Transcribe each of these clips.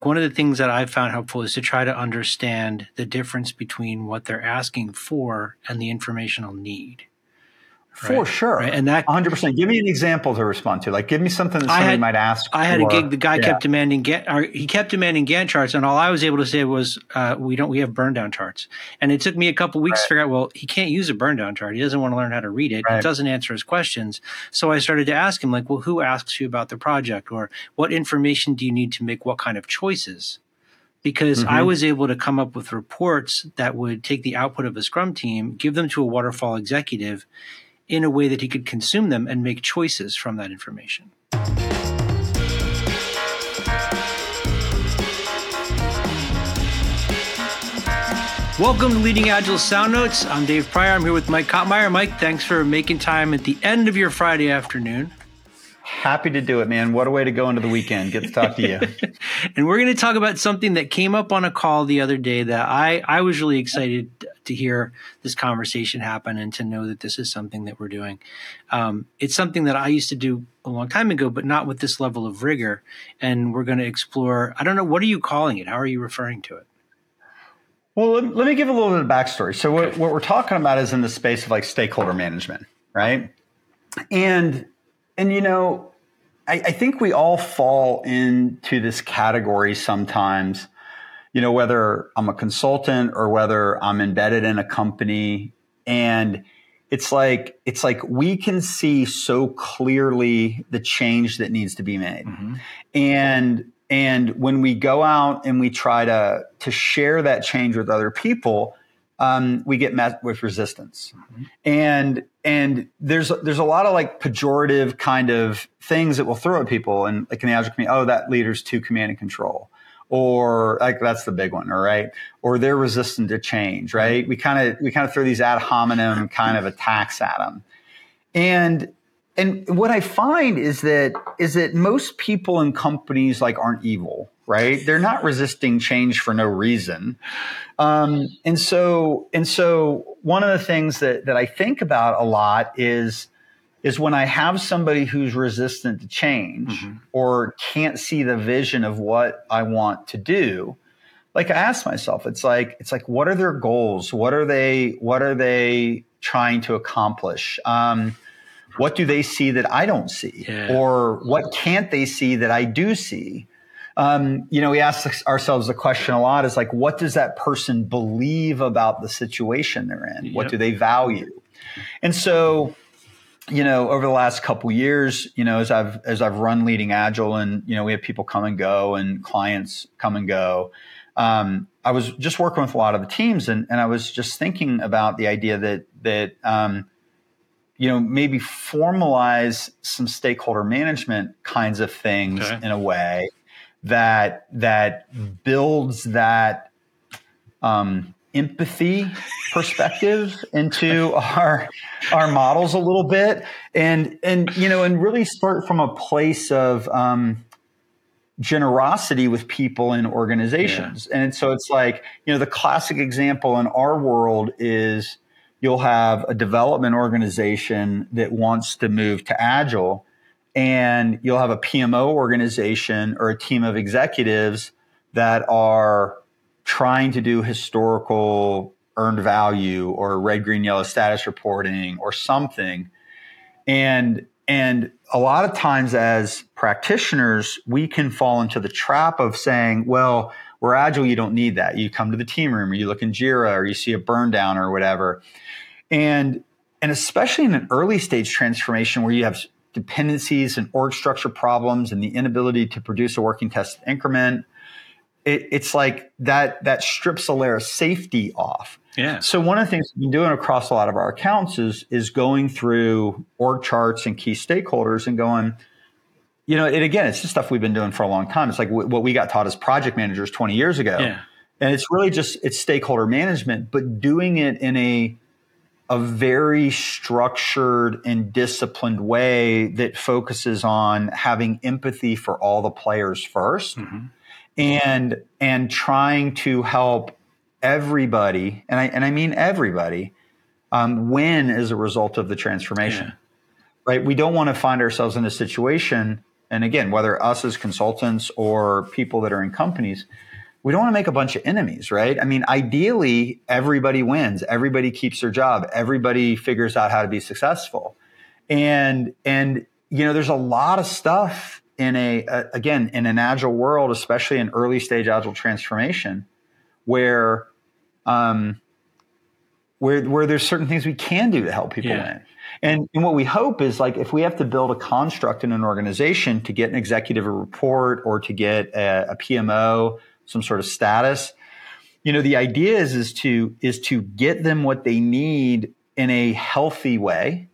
One of the things that I've found helpful is to try to understand the difference between what they're asking for and the informational need. For right? sure. Right? And that 100%. Give me an example to respond to. Like, give me something that somebody had, might ask. I had a gig. The guy yeah. kept demanding get, he kept demanding Gantt charts. And all I was able to say was, uh, we don't, we have burn down charts. And it took me a couple weeks right. to figure out, well, he can't use a burn down chart. He doesn't want to learn how to read it. It doesn't answer his questions. So I started to ask him, like, well, who asks you about the project? Or what information do you need to make what kind of choices? because mm-hmm. I was able to come up with reports that would take the output of a Scrum team, give them to a waterfall executive, in a way that he could consume them and make choices from that information. Welcome to Leading Agile Sound Notes. I'm Dave Prior. I'm here with Mike Cottmeyer. Mike, thanks for making time at the end of your Friday afternoon. Happy to do it, man. What a way to go into the weekend. Get to talk to you. and we're going to talk about something that came up on a call the other day that I, I was really excited to hear this conversation happen and to know that this is something that we're doing. Um, it's something that I used to do a long time ago, but not with this level of rigor. And we're going to explore, I don't know, what are you calling it? How are you referring to it? Well, let, let me give a little bit of backstory. So, what, what we're talking about is in the space of like stakeholder management, right? And and you know, I, I think we all fall into this category sometimes. You know, whether I'm a consultant or whether I'm embedded in a company, and it's like it's like we can see so clearly the change that needs to be made, mm-hmm. and and when we go out and we try to to share that change with other people, um, we get met with resistance. Mm-hmm. And and there's there's a lot of like pejorative kind of things that will throw at people and like in the agile community, oh, that leader's too command and control. Or like that's the big one, all right? Or they're resistant to change, right? We kind of we kind of throw these ad hominem kind of attacks at them. And and what I find is that is that most people in companies like aren't evil, right? They're not resisting change for no reason. Um, and so, and so one of the things that, that I think about a lot is, is when I have somebody who's resistant to change mm-hmm. or can't see the vision of what I want to do. Like I ask myself, it's like, it's like, what are their goals? What are they, what are they trying to accomplish? Um, what do they see that I don't see? Yeah. Or what can't they see that I do see? Um, you know, we ask ourselves the question a lot is like, what does that person believe about the situation they're in? Yep. What do they value? And so, you know, over the last couple years, you know, as I've as I've run leading agile, and you know, we have people come and go, and clients come and go. Um, I was just working with a lot of the teams, and, and I was just thinking about the idea that that um, you know maybe formalize some stakeholder management kinds of things okay. in a way that that builds that um, empathy perspective into our our models a little bit, and and you know, and really start from a place of um, generosity with people and organizations. Yeah. And so it's like you know, the classic example in our world is you'll have a development organization that wants to move to agile and you'll have a PMO organization or a team of executives that are trying to do historical earned value or red, green, yellow status reporting or something. And and a lot of times as practitioners, we can fall into the trap of saying, well, we're agile, you don't need that. You come to the team room or you look in Jira or you see a burn down or whatever. And and especially in an early stage transformation where you have dependencies and org structure problems and the inability to produce a working test increment. It, it's like that that strips a layer of safety off. Yeah. So one of the things we've been doing across a lot of our accounts is is going through org charts and key stakeholders and going, you know, it again, it's just stuff we've been doing for a long time. It's like w- what we got taught as project managers 20 years ago. Yeah. And it's really just it's stakeholder management, but doing it in a a very structured and disciplined way that focuses on having empathy for all the players 1st mm-hmm. and and trying to help everybody and I and I mean everybody um, win as a result of the transformation. Yeah. Right? We don't want to find ourselves in a situation and again, whether us as consultants or people that are in companies, we don't want to make a bunch of enemies, right? I mean, ideally, everybody wins, everybody keeps their job, everybody figures out how to be successful. And, and, you know, there's a lot of stuff in a, a again, in an agile world, especially in early stage agile transformation, where, um, where, where there's certain things we can do to help people yeah. win. And, and what we hope is like if we have to build a construct in an organization to get an executive a report or to get a, a PMO, some sort of status, you know, the idea is is to is to get them what they need in a healthy way,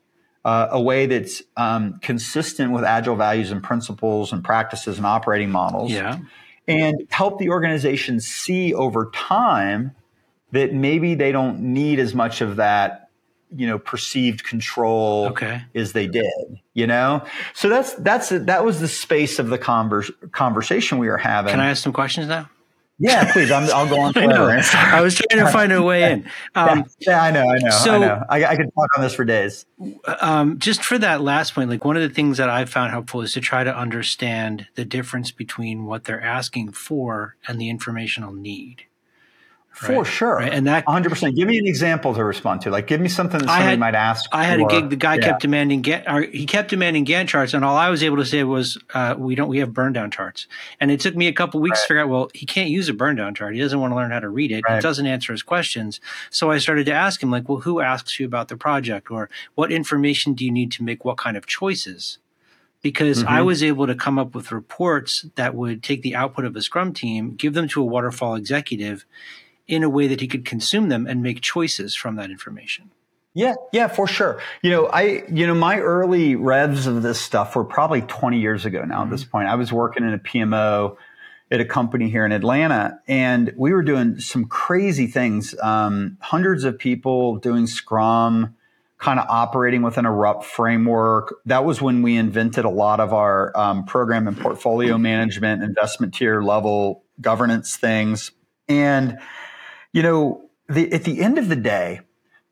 uh, a way that's um, consistent with agile values and principles and practices and operating models. Yeah. And help the organization see over time that maybe they don't need as much of that you know perceived control okay. as they did you know so that's that's that was the space of the converse, conversation we were having can i ask some questions now yeah, please. i will go on. I, I, was trying to find a way in. Um, yeah, yeah, I know, I know. So, I know. I, I, could talk on this for days. Um, just for that last point, like one of the things that I found helpful is to try to understand the difference between what they're asking for and the informational need. For right? sure. Right? And that 100%. Give me an example to respond to. Like, give me something that somebody had, might ask. I had a gig. The guy yeah. kept demanding he kept demanding Gantt charts. And all I was able to say was, uh, we don't, we have burn down charts. And it took me a couple weeks right. to figure out, well, he can't use a burn down chart. He doesn't want to learn how to read it. It doesn't answer his questions. So I started to ask him, like, well, who asks you about the project? Or what information do you need to make what kind of choices? because mm-hmm. I was able to come up with reports that would take the output of a scrum team, give them to a waterfall executive, in a way that he could consume them and make choices from that information. Yeah, yeah, for sure. You know, I, you know, my early revs of this stuff were probably 20 years ago now mm-hmm. at this point. I was working in a PMO at a company here in Atlanta, and we were doing some crazy things. Um, hundreds of people doing Scrum, kind of operating within a RUP framework. That was when we invented a lot of our um, program and portfolio management, investment tier level governance things. And you know, the, at the end of the day,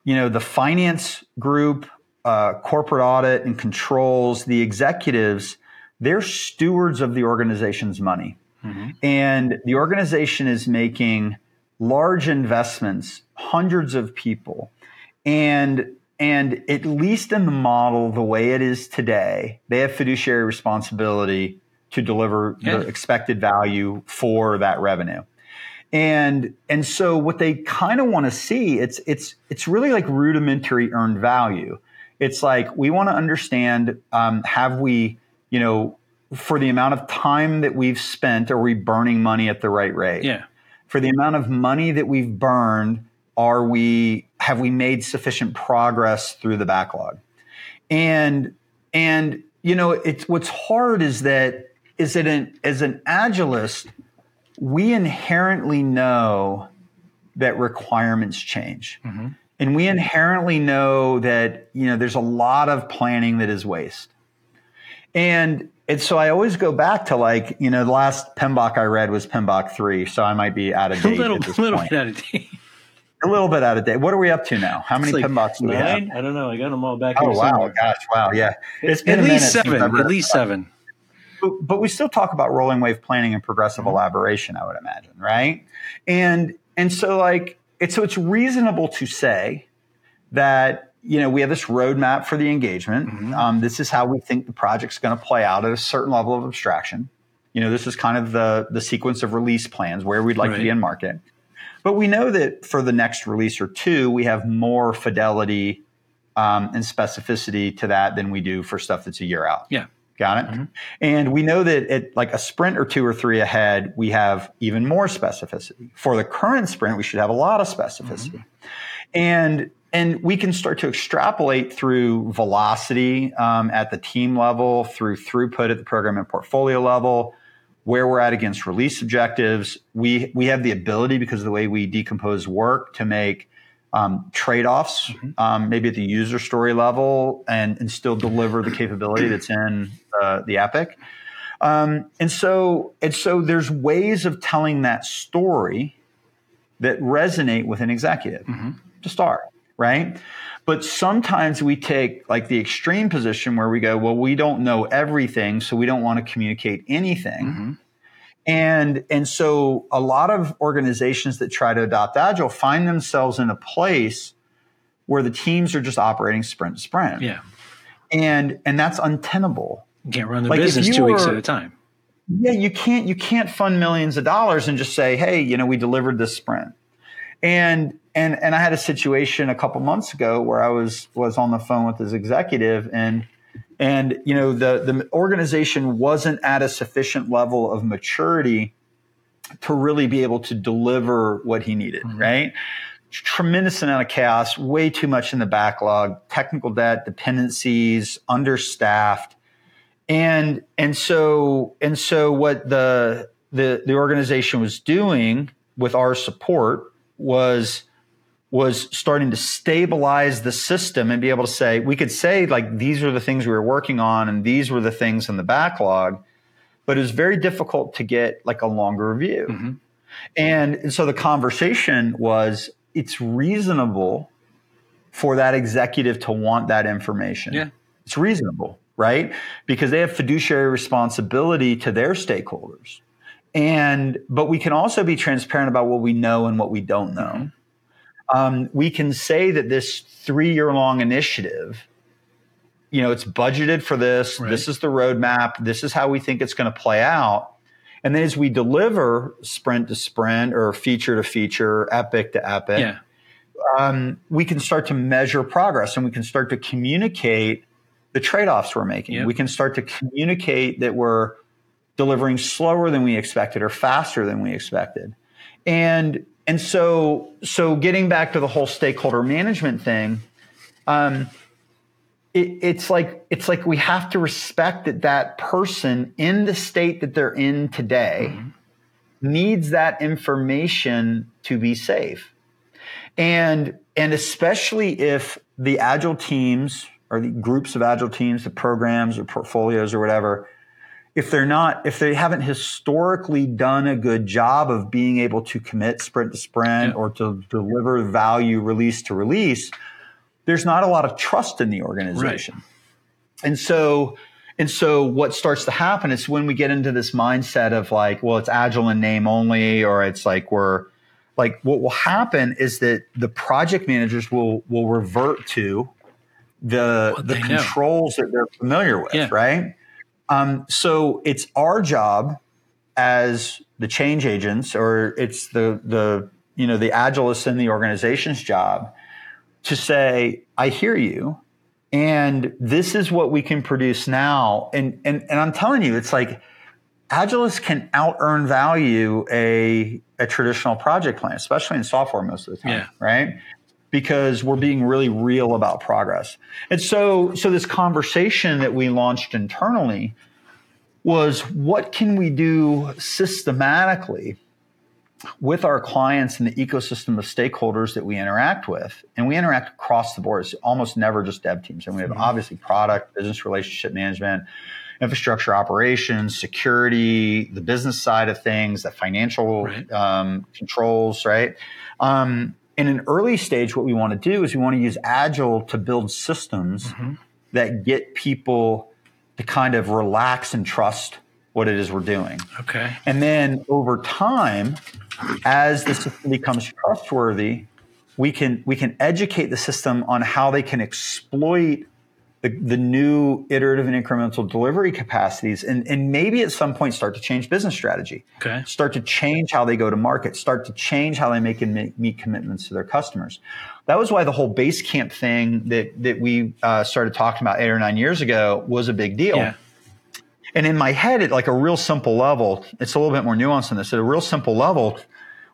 you know, the finance group, uh, corporate audit and controls, the executives, they're stewards of the organization's money. Mm-hmm. And the organization is making large investments, hundreds of people. And and at least in the model, the way it is today, they have fiduciary responsibility to deliver yeah. the expected value for that revenue and and so what they kind of want to see it's it's it's really like rudimentary earned value. It's like we want to understand um, have we you know for the amount of time that we've spent are we burning money at the right rate? Yeah. For the amount of money that we've burned are we have we made sufficient progress through the backlog? And and you know it's what's hard is that is that an, as an agilist we inherently know that requirements change. Mm-hmm. And we inherently know that, you know, there's a lot of planning that is waste. And and so I always go back to like, you know, the last PMBOK I read was PMBOK 3, so I might be out of date. a little, little point. bit out of date. A little bit out of date. What are we up to now? How many like PMBOKs do we have? I don't know. I got them all back. Oh wow, somewhere. gosh, wow, yeah. It's been at least seven. At least seven but, but we still talk about rolling wave planning and progressive mm-hmm. elaboration, I would imagine, right? And and so like it's so it's reasonable to say that you know we have this roadmap for the engagement. Mm-hmm. Um, this is how we think the project's going to play out at a certain level of abstraction. You know, this is kind of the the sequence of release plans where we'd like right. to be in market. But we know that for the next release or two, we have more fidelity um, and specificity to that than we do for stuff that's a year out. Yeah. Got it? Mm-hmm. And we know that at like a sprint or two or three ahead, we have even more specificity. For the current sprint, we should have a lot of specificity. Mm-hmm. And and we can start to extrapolate through velocity um, at the team level, through throughput at the program and portfolio level, where we're at against release objectives. We we have the ability because of the way we decompose work to make um, trade offs, mm-hmm. um, maybe at the user story level, and, and still deliver the capability that's in uh, the Epic. Um, and so, and so, there's ways of telling that story that resonate with an executive mm-hmm. to start, right? But sometimes we take like the extreme position where we go, well, we don't know everything, so we don't want to communicate anything. Mm-hmm. And, and so a lot of organizations that try to adopt agile find themselves in a place where the teams are just operating sprint to sprint. Yeah. And, and that's untenable. You can't run the like business two were, weeks at a time. Yeah, you can't, you can't fund millions of dollars and just say, Hey, you know, we delivered this sprint. And, and, and I had a situation a couple months ago where I was, was on the phone with this executive and, and you know the the organization wasn't at a sufficient level of maturity to really be able to deliver what he needed mm-hmm. right tremendous amount of chaos way too much in the backlog technical debt dependencies understaffed and and so and so what the the the organization was doing with our support was was starting to stabilize the system and be able to say, we could say, like, these are the things we were working on and these were the things in the backlog, but it was very difficult to get like a longer view. Mm-hmm. And, and so the conversation was, it's reasonable for that executive to want that information. Yeah. It's reasonable, right? Because they have fiduciary responsibility to their stakeholders. And, but we can also be transparent about what we know and what we don't know. Mm-hmm um, we can say that this three year long initiative, you know, it's budgeted for this. Right. This is the roadmap. This is how we think it's going to play out. And then as we deliver sprint to sprint or feature to feature, epic to epic, yeah. um, we can start to measure progress and we can start to communicate the trade offs we're making. Yep. We can start to communicate that we're delivering slower than we expected or faster than we expected. And and so, so getting back to the whole stakeholder management thing, um, it, it's like it's like we have to respect that that person in the state that they're in today mm-hmm. needs that information to be safe, and and especially if the agile teams or the groups of agile teams, the programs or portfolios or whatever if they're not, if they haven't historically done a good job of being able to commit sprint to sprint yeah. or to deliver value release to release, there's not a lot of trust in the organization. Right. And so, and so what starts to happen is when we get into this mindset of like, well, it's agile in name only, or it's like we're like what will happen is that the project managers will will revert to the the controls know. that they're familiar with, yeah. right? Um, so it's our job as the change agents, or it's the the you know the agilists in the organization's job to say, I hear you, and this is what we can produce now. And and and I'm telling you, it's like agilists can out earn value a a traditional project plan, especially in software most of the time, yeah. right? Because we're being really real about progress. And so so this conversation that we launched internally was what can we do systematically with our clients and the ecosystem of stakeholders that we interact with, and we interact across the board. It's almost never just dev teams. And we have mm-hmm. obviously product, business relationship management, infrastructure operations, security, the business side of things, the financial right. um, controls, right? Um, in an early stage, what we want to do is we want to use Agile to build systems mm-hmm. that get people to kind of relax and trust what it is we're doing. Okay. And then over time, as the system becomes trustworthy, we can we can educate the system on how they can exploit the, the new iterative and incremental delivery capacities and, and maybe at some point start to change business strategy. Okay. Start to change how they go to market, start to change how they make and make, meet commitments to their customers. That was why the whole base camp thing that, that we uh, started talking about eight or nine years ago was a big deal. Yeah. And in my head, at like a real simple level, it's a little bit more nuanced than this. At a real simple level,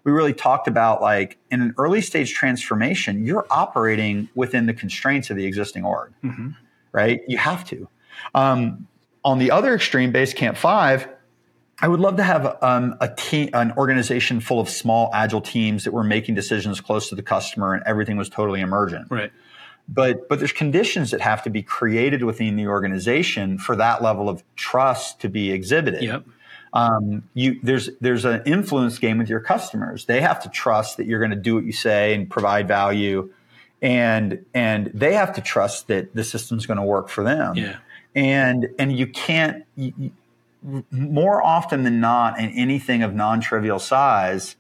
we really talked about like in an early stage transformation, you're operating within the constraints of the existing org. Mm-hmm right? You have to. Um, on the other extreme, Basecamp 5, I would love to have um, a team, an organization full of small, agile teams that were making decisions close to the customer and everything was totally emergent. Right. But but there's conditions that have to be created within the organization for that level of trust to be exhibited. Yep. Um, you there's there's an influence game with your customers. They have to trust that you're going to do what you say and provide value and and they have to trust that the system's going to work for them. Yeah. And and you can't you, more often than not in anything of non-trivial size,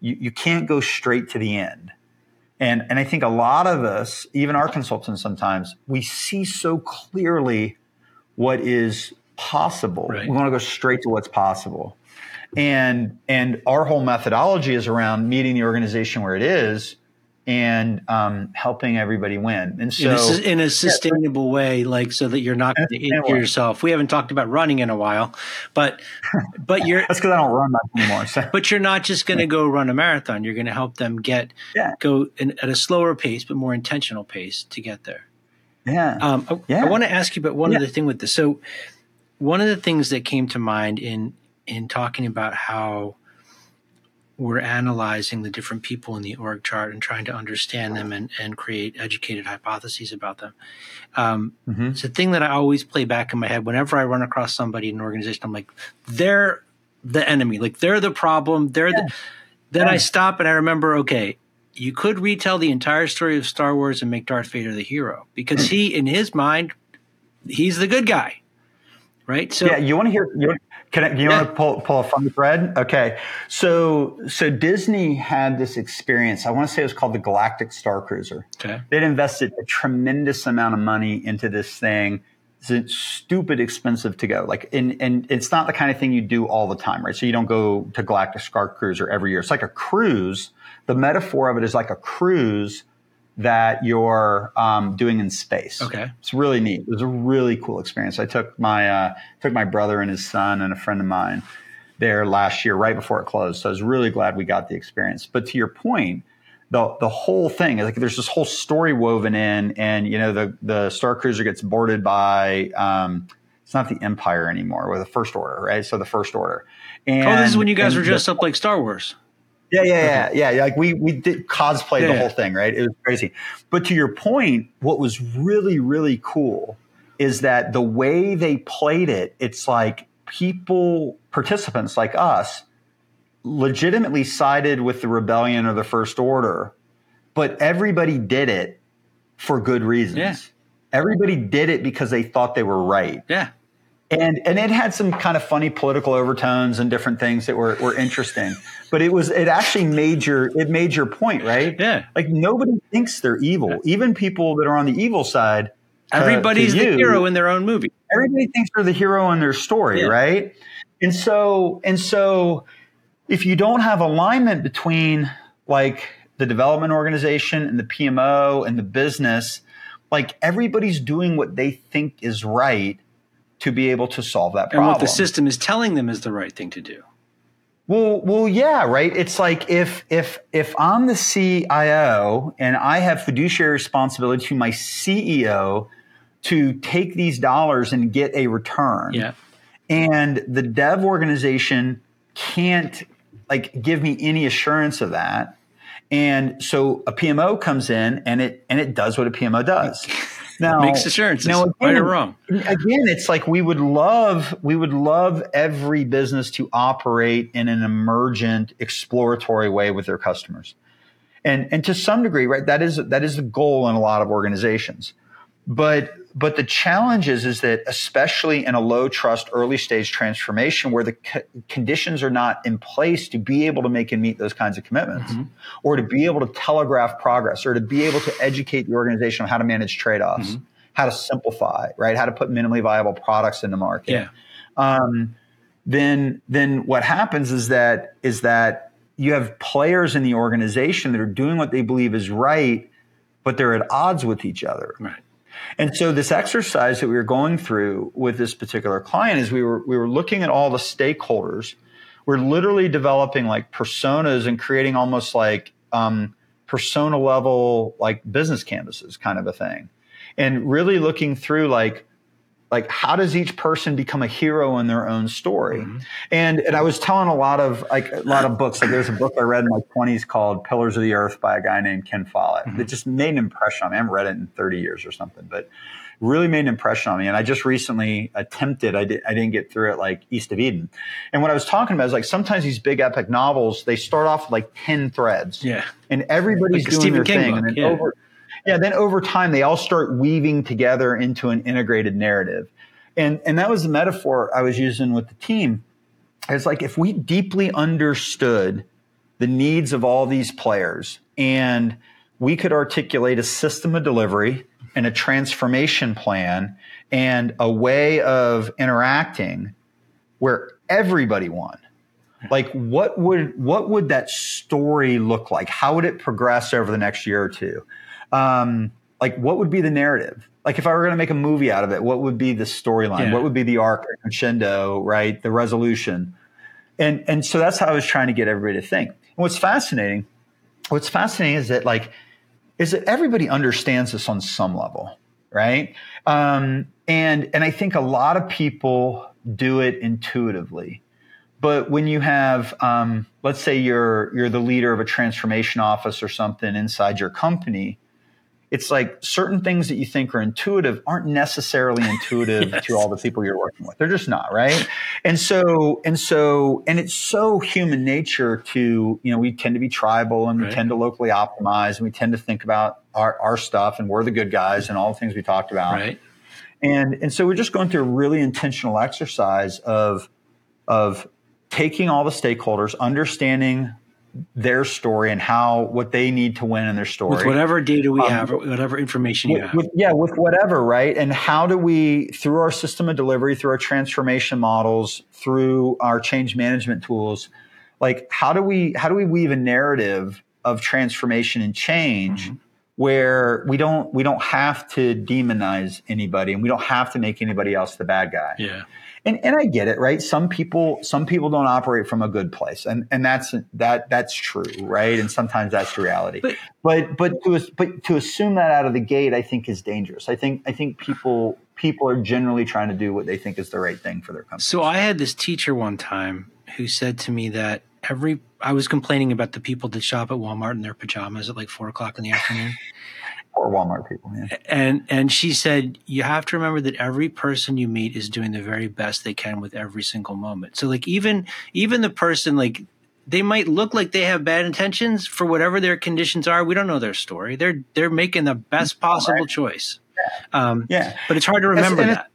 you, you can't go straight to the end. And and I think a lot of us, even our consultants sometimes, we see so clearly what is possible. Right. We want to go straight to what's possible. And and our whole methodology is around meeting the organization where it is and um, helping everybody win. And so, in a, in a sustainable yeah, way, like so that you're not going to injure yourself. We haven't talked about running in a while, but but you're that's because I don't run much anymore. So. But you're not just going to go run a marathon. You're going to help them get yeah. go in, at a slower pace, but more intentional pace to get there. Yeah. Um, I, yeah. I want to ask you about one yeah. other thing with this. So, one of the things that came to mind in in talking about how we're analyzing the different people in the org chart and trying to understand them and, and create educated hypotheses about them. Um, mm-hmm. It's a thing that I always play back in my head whenever I run across somebody in an organization. I'm like, they're the enemy, like they're the problem. They're yeah. the. Then yeah. I stop and I remember, okay, you could retell the entire story of Star Wars and make Darth Vader the hero because he, in his mind, he's the good guy, right? So yeah, you want to hear you, can I, you yeah. want to pull, pull a funny thread? Okay. So, so Disney had this experience. I want to say it was called the Galactic Star Cruiser. Okay. They'd invested a tremendous amount of money into this thing. It's stupid expensive to go. Like, and, and it's not the kind of thing you do all the time, right? So you don't go to Galactic Star Cruiser every year. It's like a cruise. The metaphor of it is like a cruise that you're um, doing in space. Okay, it's really neat. It was a really cool experience. I took my uh, took my brother and his son and a friend of mine there last year, right before it closed. So I was really glad we got the experience. But to your point, the the whole thing is like there's this whole story woven in, and you know the the Star Cruiser gets boarded by. Um, it's not the Empire anymore, or the First Order, right? So the First Order. And, oh, this is when you guys were dressed the, up like Star Wars. Yeah, yeah, yeah, yeah. Like we we did cosplay yeah. the whole thing, right? It was crazy. But to your point, what was really really cool is that the way they played it, it's like people participants like us legitimately sided with the rebellion or the first order, but everybody did it for good reasons. Yeah. Everybody did it because they thought they were right. Yeah and and it had some kind of funny political overtones and different things that were, were interesting. But it was it actually made your it made your point right? Yeah. Like nobody thinks they're evil. Yeah. even people that are on the evil side uh, everybody's the hero in their own movie. Everybody thinks they're the hero in their story yeah. right? And so and so if you don't have alignment between like the development organization and the pmo and the business like everybody's doing what they think is right to be able to solve that problem. And what the system is telling them is the right thing to do. Well, well, yeah, right. It's like if if if I'm the CIO and I have fiduciary responsibility to my CEO to take these dollars and get a return. Yeah. And the dev organization can't like give me any assurance of that. And so a PMO comes in and it and it does what a PMO does. now makes assurances now again, right or wrong. Again, it's like we would love we would love every business to operate in an emergent, exploratory way with their customers, and and to some degree, right? That is that is the goal in a lot of organizations, but but the challenge is, is that especially in a low trust early stage transformation where the co- conditions are not in place to be able to make and meet those kinds of commitments mm-hmm. or to be able to telegraph progress or to be able to educate the organization on how to manage trade-offs, mm-hmm. how to simplify, right? How to put minimally viable products in the market. Yeah. Um, then, then what happens is that, is that you have players in the organization that are doing what they believe is right, but they're at odds with each other. Right. And so this exercise that we were going through with this particular client is we were we were looking at all the stakeholders. We're literally developing like personas and creating almost like um, persona level like business canvases kind of a thing, and really looking through like like how does each person become a hero in their own story? Mm-hmm. and and i was telling a lot of like a lot of books like there's a book i read in my 20s called pillars of the earth by a guy named ken follett. Mm-hmm. that just made an impression on me. I haven't read it in 30 years or something but really made an impression on me. And i just recently attempted i, did, I didn't get through it like east of eden. And what i was talking about is like sometimes these big epic novels they start off with like 10 threads. Yeah. And everybody's like doing their King thing book, and then yeah. over yeah, then over time they all start weaving together into an integrated narrative. And and that was the metaphor I was using with the team. It's like if we deeply understood the needs of all these players and we could articulate a system of delivery and a transformation plan and a way of interacting where everybody won like what would what would that story look like how would it progress over the next year or two um, like what would be the narrative? Like if i were going to make a movie out of it what would be the storyline? Yeah. what would be the arc crescendo right? The resolution. And and so that's how i was trying to get everybody to think. And what's fascinating what's fascinating is that like is that everybody understands this on some level right? Um, and and i think a lot of people do it intuitively. But when you have, um, let's say you're you're the leader of a transformation office or something inside your company, it's like certain things that you think are intuitive aren't necessarily intuitive yes. to all the people you're working with. They're just not, right? And so and so and it's so human nature to, you know, we tend to be tribal and we tend to locally optimize and we tend to think about our, our stuff and we're the good guys and all the things we talked about. Right. And and so we're just going through a really intentional exercise of of taking all the stakeholders, understanding their story and how what they need to win in their story. With whatever data we um, have, whatever information with, you have. With, yeah, with whatever, right? And how do we, through our system of delivery, through our transformation models, through our change management tools, like how do we how do we weave a narrative of transformation and change? Mm-hmm. Where we don't we don't have to demonize anybody and we don't have to make anybody else the bad guy. Yeah and and I get it, right? Some people some people don't operate from a good place, and and that's that that's true, right? And sometimes that's the reality. But but but to but to assume that out of the gate, I think is dangerous. I think I think people people are generally trying to do what they think is the right thing for their company. So I had this teacher one time who said to me that every I was complaining about the people that shop at Walmart in their pajamas at like four o'clock in the afternoon or Walmart people. Yeah. And and she said you have to remember that every person you meet is doing the very best they can with every single moment. So like even even the person like they might look like they have bad intentions for whatever their conditions are. We don't know their story. They're they're making the best possible right. choice. Yeah. Um, yeah. But it's hard to remember that.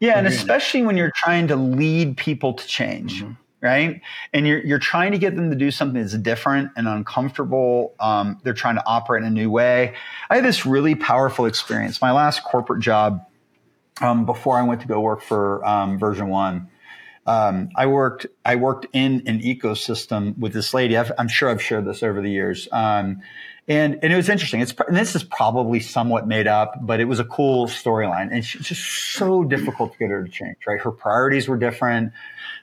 Yeah, and especially when you're trying to lead people to change. Mm-hmm right? And you're you're trying to get them to do something that's different and uncomfortable. Um, they're trying to operate in a new way. I had this really powerful experience. My last corporate job, um, before I went to go work for um, Version One, um, I worked I worked in an ecosystem with this lady. i am sure I've shared this over the years. Um, and, and it was interesting. It's and this is probably somewhat made up, but it was a cool storyline, and she's just so difficult to get her to change. Right, her priorities were different.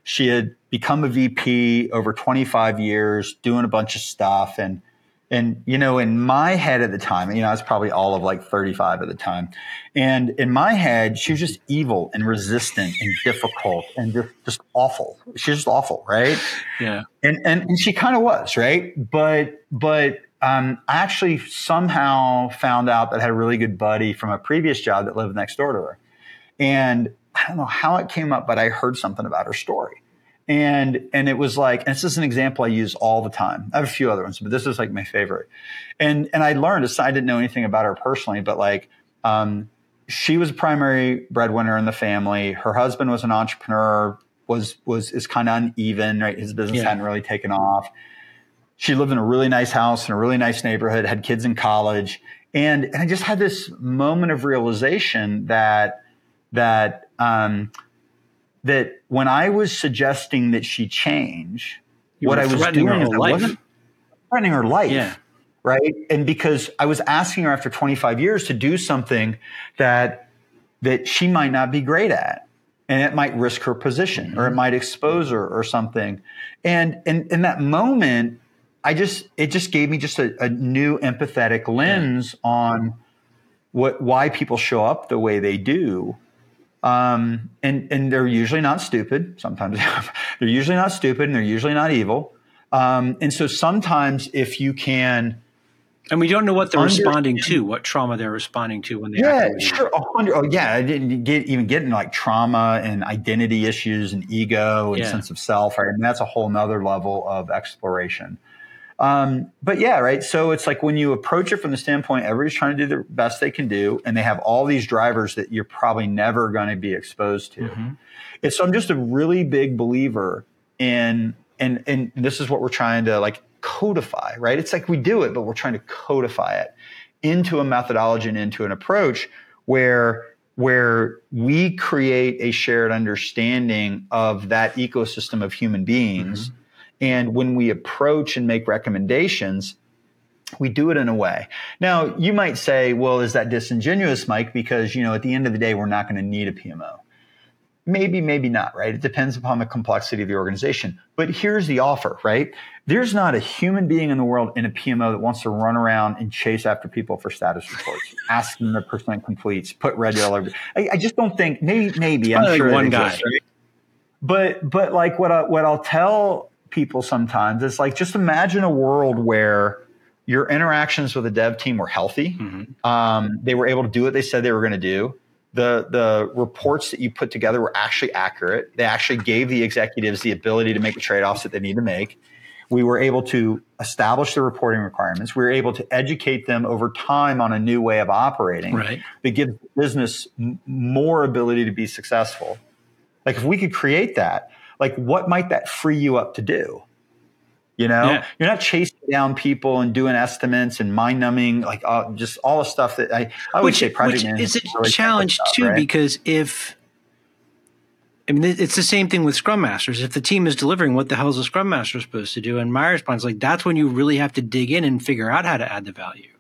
She had become a VP over 25 years, doing a bunch of stuff. And, and, you know, in my head at the time, you know, I was probably all of like 35 at the time. And in my head, she was just evil and resistant and difficult and just, just awful. She's just awful. Right. Yeah. And, and, and she kind of was. Right. But, but, um, I actually somehow found out that I had a really good buddy from a previous job that lived next door to her. And I don't know how it came up, but I heard something about her story. And, and it was like, and this is an example I use all the time. I have a few other ones, but this is like my favorite. And, and I learned, I didn't know anything about her personally, but like, um, she was a primary breadwinner in the family. Her husband was an entrepreneur, was, was, is kind of uneven, right? His business yeah. hadn't really taken off. She lived in a really nice house in a really nice neighborhood, had kids in college. And, and I just had this moment of realization that, that, um, that when I was suggesting that she change, you what I was doing is I wasn't threatening her life. Yeah. Right. And because I was asking her after 25 years to do something that that she might not be great at. And it might risk her position mm-hmm. or it mm-hmm. might expose her or something. And in, in that moment, I just it just gave me just a, a new empathetic lens yeah. on what why people show up the way they do um, and, and they're usually not stupid. Sometimes they're usually not stupid and they're usually not evil. Um, and so sometimes if you can, and we don't know what they're responding to, what trauma they're responding to when they yeah, sure, Oh, yeah, I didn't get even get into like trauma and identity issues and ego and yeah. sense of self. Right, and that's a whole nother level of exploration. Um, but yeah, right. So it's like when you approach it from the standpoint, everybody's trying to do the best they can do, and they have all these drivers that you're probably never going to be exposed to. Mm-hmm. And so I'm just a really big believer in, and and this is what we're trying to like codify, right? It's like we do it, but we're trying to codify it into a methodology and into an approach where where we create a shared understanding of that ecosystem of human beings. Mm-hmm. And when we approach and make recommendations, we do it in a way. Now, you might say, well, is that disingenuous, Mike? Because, you know, at the end of the day, we're not going to need a PMO. Maybe, maybe not, right? It depends upon the complexity of the organization. But here's the offer, right? There's not a human being in the world in a PMO that wants to run around and chase after people for status reports, ask them the percent completes, put red yellow. I, I just don't think maybe maybe I'm sure one guy. Exists, right? But but like what I, what I'll tell people sometimes is like just imagine a world where your interactions with the dev team were healthy. Mm-hmm. Um, they were able to do what they said they were going to do the the reports that you put together were actually accurate. They actually gave the executives the ability to make the trade offs that they need to make. We were able to establish the reporting requirements. We were able to educate them over time on a new way of operating right. that gives business more ability to be successful. Like if we could create that, like what might that free you up to do? You know, yeah. you're not chasing down people and doing estimates and mind numbing, like uh, just all the stuff that I, I would say project which is a challenge stuff, too, right? because if, I mean, it's the same thing with Scrum Masters. If the team is delivering, what the hell is a Scrum Master supposed to do? And my response is like, that's when you really have to dig in and figure out how to add the value.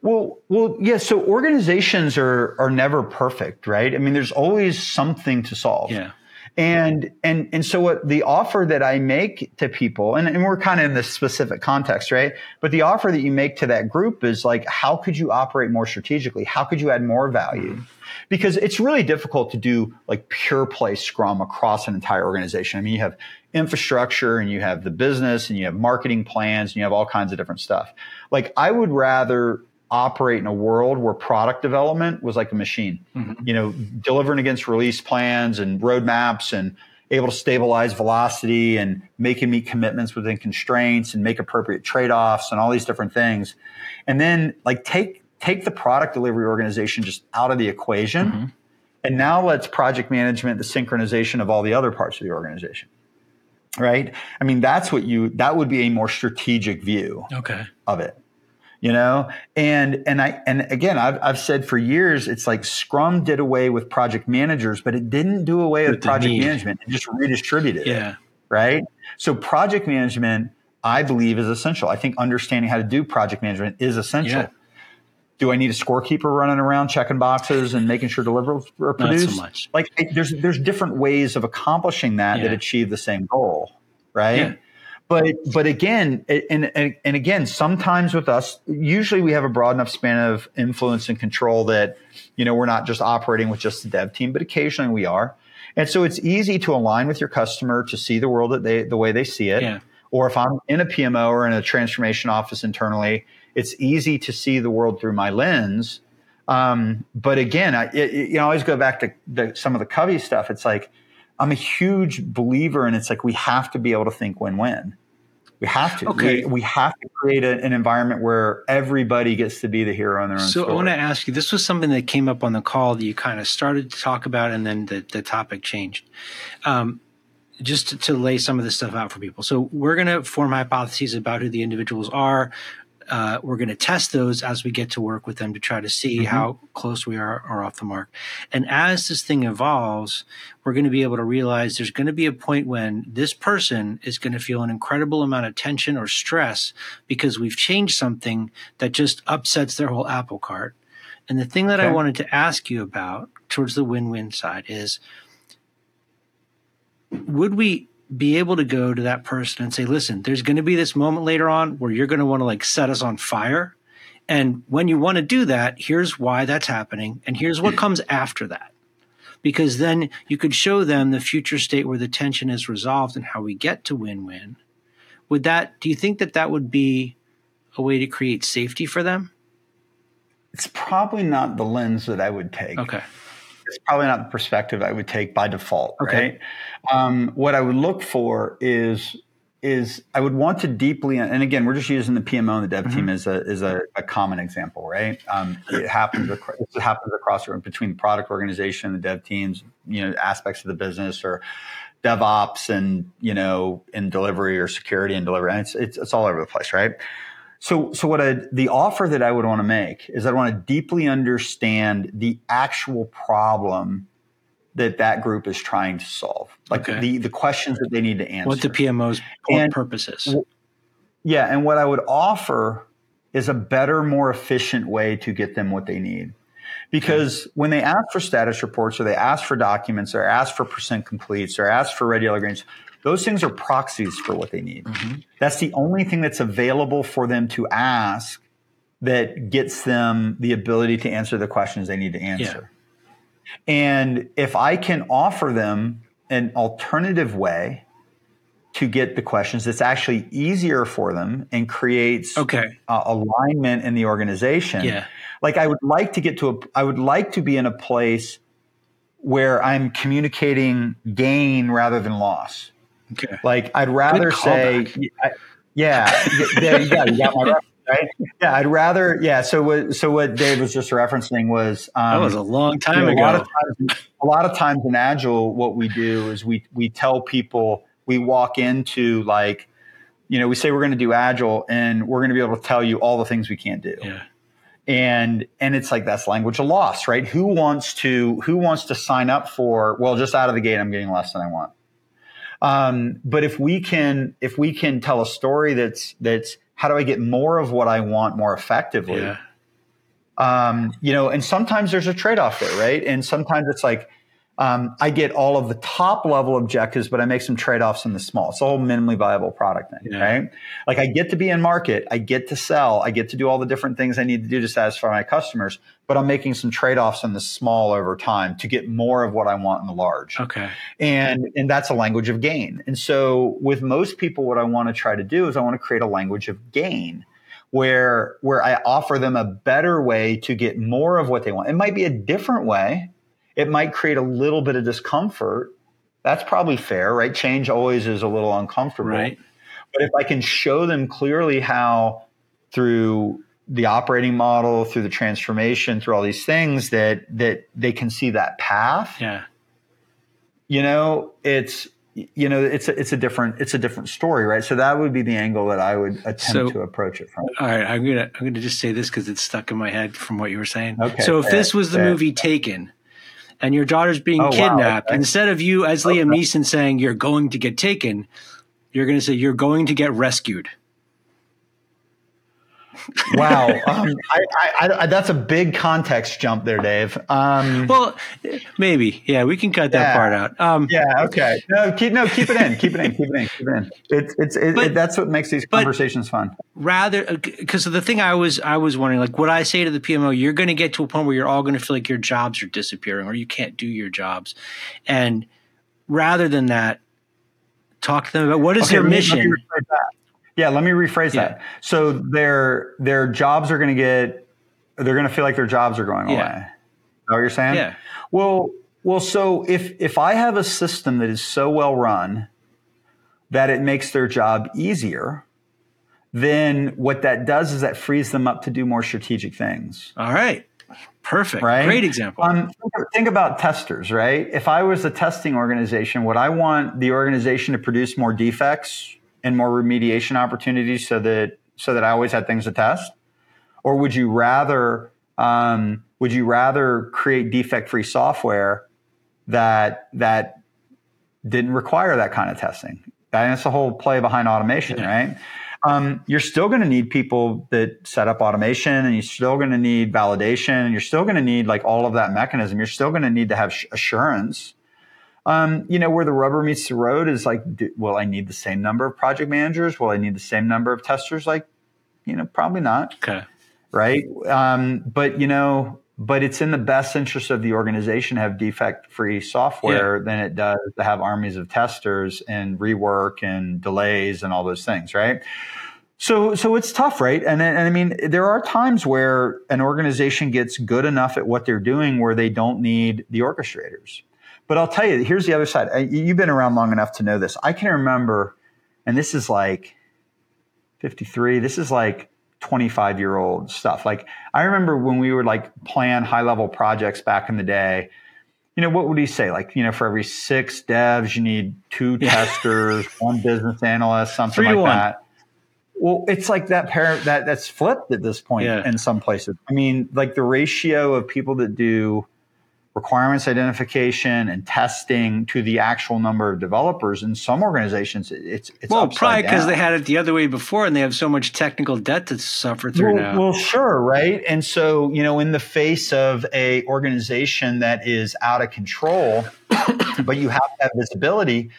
Well, well, yeah. So organizations are are never perfect, right? I mean, there's always something to solve. Yeah. And and and so what the offer that I make to people, and, and we're kind of in this specific context, right? But the offer that you make to that group is like, how could you operate more strategically? How could you add more value? Mm-hmm. Because it's really difficult to do like pure play Scrum across an entire organization. I mean, you have infrastructure and you have the business and you have marketing plans and you have all kinds of different stuff. Like I would rather operate in a world where product development was like a machine, mm-hmm. you know, delivering against release plans and roadmaps and able to stabilize velocity and make and meet commitments within constraints and make appropriate trade-offs and all these different things. And then like take take the product delivery organization just out of the equation. Mm-hmm. And now let's project management, the synchronization of all the other parts of the organization. Right? I mean, that's what you that would be a more strategic view okay. of it you know? And and i and again I've, I've said for years it's like scrum did away with project managers but it didn't do away with, with project management. It just redistributed yeah. it, right? So project management i believe is essential. I think understanding how to do project management is essential. Yeah. do i need a scorekeeper running around checking boxes and making sure deliverables are produced Not so much. Like there's there's different ways of accomplishing that yeah. that achieve the same goal right? Yeah but but again and, and and again sometimes with us usually we have a broad enough span of influence and control that you know we're not just operating with just the dev team but occasionally we are. And so it's easy to align with your customer to see the world that they the way they see it. Yeah. or if i'm in a pmo or in a transformation office internally it's easy to see the world through my lens. Um, but again I, it, you know, I always go back to the, some of the covey stuff. It's like I'm a huge believer, and it's like we have to be able to think win-win. We have to. Okay. We, we have to create a, an environment where everybody gets to be the hero in their own. So story. I want to ask you. This was something that came up on the call that you kind of started to talk about, and then the, the topic changed. Um, just to, to, lay some of this stuff out for people. So we're going to form hypotheses about who the individuals are uh, we're going to test those as we get to work with them to try to see mm-hmm. how close we are or off the mark. And as this thing evolves, we're going to be able to realize there's going to be a point when this person is going to feel an incredible amount of tension or stress because we've changed something that just upsets their whole apple cart. And the thing that okay. I wanted to ask you about towards the win win side is would we be able to go to that person and say, listen, there's going to be this moment later on where you're going to want to like set us on fire. And when you want to do that, here's why that's happening. And here's what comes after that. Because then you could show them the future state where the tension is resolved and how we get to win win. Would that, do you think that that would be a way to create safety for them? It's probably not the lens that I would take. Okay it's probably not the perspective I would take by default, okay. right? Um, what I would look for is is I would want to deeply, and again, we're just using the PMO and the dev mm-hmm. team as a as a, a common example, right? Um, it happens it happens across between the product organization, and the dev teams, you know, aspects of the business, or DevOps and you know in delivery or security and delivery, and it's it's, it's all over the place, right? So, so what I, the offer that I would want to make is I want to deeply understand the actual problem that that group is trying to solve, like okay. the the questions that they need to answer. What the PMO's and, purpose is. Yeah, and what I would offer is a better, more efficient way to get them what they need. Because okay. when they ask for status reports or they ask for documents or ask for percent completes or ask for grades, those things are proxies for what they need. Mm-hmm. That's the only thing that's available for them to ask that gets them the ability to answer the questions they need to answer. Yeah. And if I can offer them an alternative way to get the questions that's actually easier for them and creates okay. uh, alignment in the organization. Yeah. Like I would like to get to a I would like to be in a place where I'm communicating gain rather than loss. Okay. Like I'd rather say, I, yeah, there you go. You got my reference, right? Yeah, I'd rather, yeah. So what, so what Dave was just referencing was um, that was a long time you know, ago. A lot, of times, a lot of times in Agile, what we do is we we tell people we walk into like, you know, we say we're going to do Agile, and we're going to be able to tell you all the things we can't do. Yeah and and it's like that's language of loss right who wants to who wants to sign up for well just out of the gate i'm getting less than i want um, but if we can, if we can tell a story that's that's how do I get more of what I want more effectively? Yeah. Um, you know, and sometimes there's a trade off there, right? And sometimes it's like, um, I get all of the top level objectives, but I make some trade offs in the small. It's a whole minimally viable product thing, yeah. right? Like I get to be in market, I get to sell, I get to do all the different things I need to do to satisfy my customers, but I'm making some trade offs in the small over time to get more of what I want in the large. Okay. And and that's a language of gain. And so with most people, what I want to try to do is I want to create a language of gain where where I offer them a better way to get more of what they want. It might be a different way it might create a little bit of discomfort. That's probably fair, right? Change always is a little uncomfortable. Right. But if I can show them clearly how through the operating model, through the transformation, through all these things that that they can see that path. Yeah. You know, it's you know, it's a, it's a different it's a different story, right? So that would be the angle that I would attempt so, to approach it from. All right, I'm gonna I'm gonna just say this because it's stuck in my head from what you were saying. Okay. So if this was the movie Taken, and your daughter's being oh, kidnapped, wow. instead of you as Liam okay. Neeson saying you're going to get taken, you're going to say you're going to get rescued wow, um, I, I, I, that's a big context jump there, Dave. Um, well, maybe, yeah, we can cut that yeah, part out. Um, yeah, okay. No, keep no, keep it in, keep it in, keep it in, keep it in. It's it's it, but, it, that's what makes these conversations fun. Rather, because uh, the thing I was I was wondering, like, what I say to the PMO, you're going to get to a point where you're all going to feel like your jobs are disappearing, or you can't do your jobs, and rather than that, talk to them about what is okay, their mission. Yeah, let me rephrase yeah. that. So their their jobs are going to get they're going to feel like their jobs are going yeah. away. Is that what you're saying? Yeah. Well, well, so if if I have a system that is so well run that it makes their job easier, then what that does is that frees them up to do more strategic things. All right. Perfect. Right? Great example. Um, think about testers, right? If I was a testing organization, would I want the organization to produce more defects and more remediation opportunities so that so that I always had things to test? Or would you rather um, would you rather create defect free software that that didn't require that kind of testing? And that's the whole play behind automation, yeah. right? Um, you're still going to need people that set up automation and you're still going to need validation and you're still going to need like all of that mechanism. You're still going to need to have assurance um, you know, where the rubber meets the road is like, do, will I need the same number of project managers? Will I need the same number of testers? Like, you know, probably not. Okay. Right. Um, but, you know, but it's in the best interest of the organization to have defect free software yeah. than it does to have armies of testers and rework and delays and all those things. Right. So, so it's tough, right? And, and I mean, there are times where an organization gets good enough at what they're doing where they don't need the orchestrators. But I'll tell you, here's the other side. You've been around long enough to know this. I can remember, and this is like 53. This is like 25 year old stuff. Like I remember when we would like plan high level projects back in the day, you know, what would he say? Like, you know, for every six devs, you need two testers, one business analyst, something Three like that. Well, it's like that pair that that's flipped at this point yeah. in some places. I mean, like the ratio of people that do requirements identification and testing to the actual number of developers in some organizations it's it's well probably because they had it the other way before and they have so much technical debt to suffer through well, now. well sure right? And so you know in the face of a organization that is out of control but you have to have visibility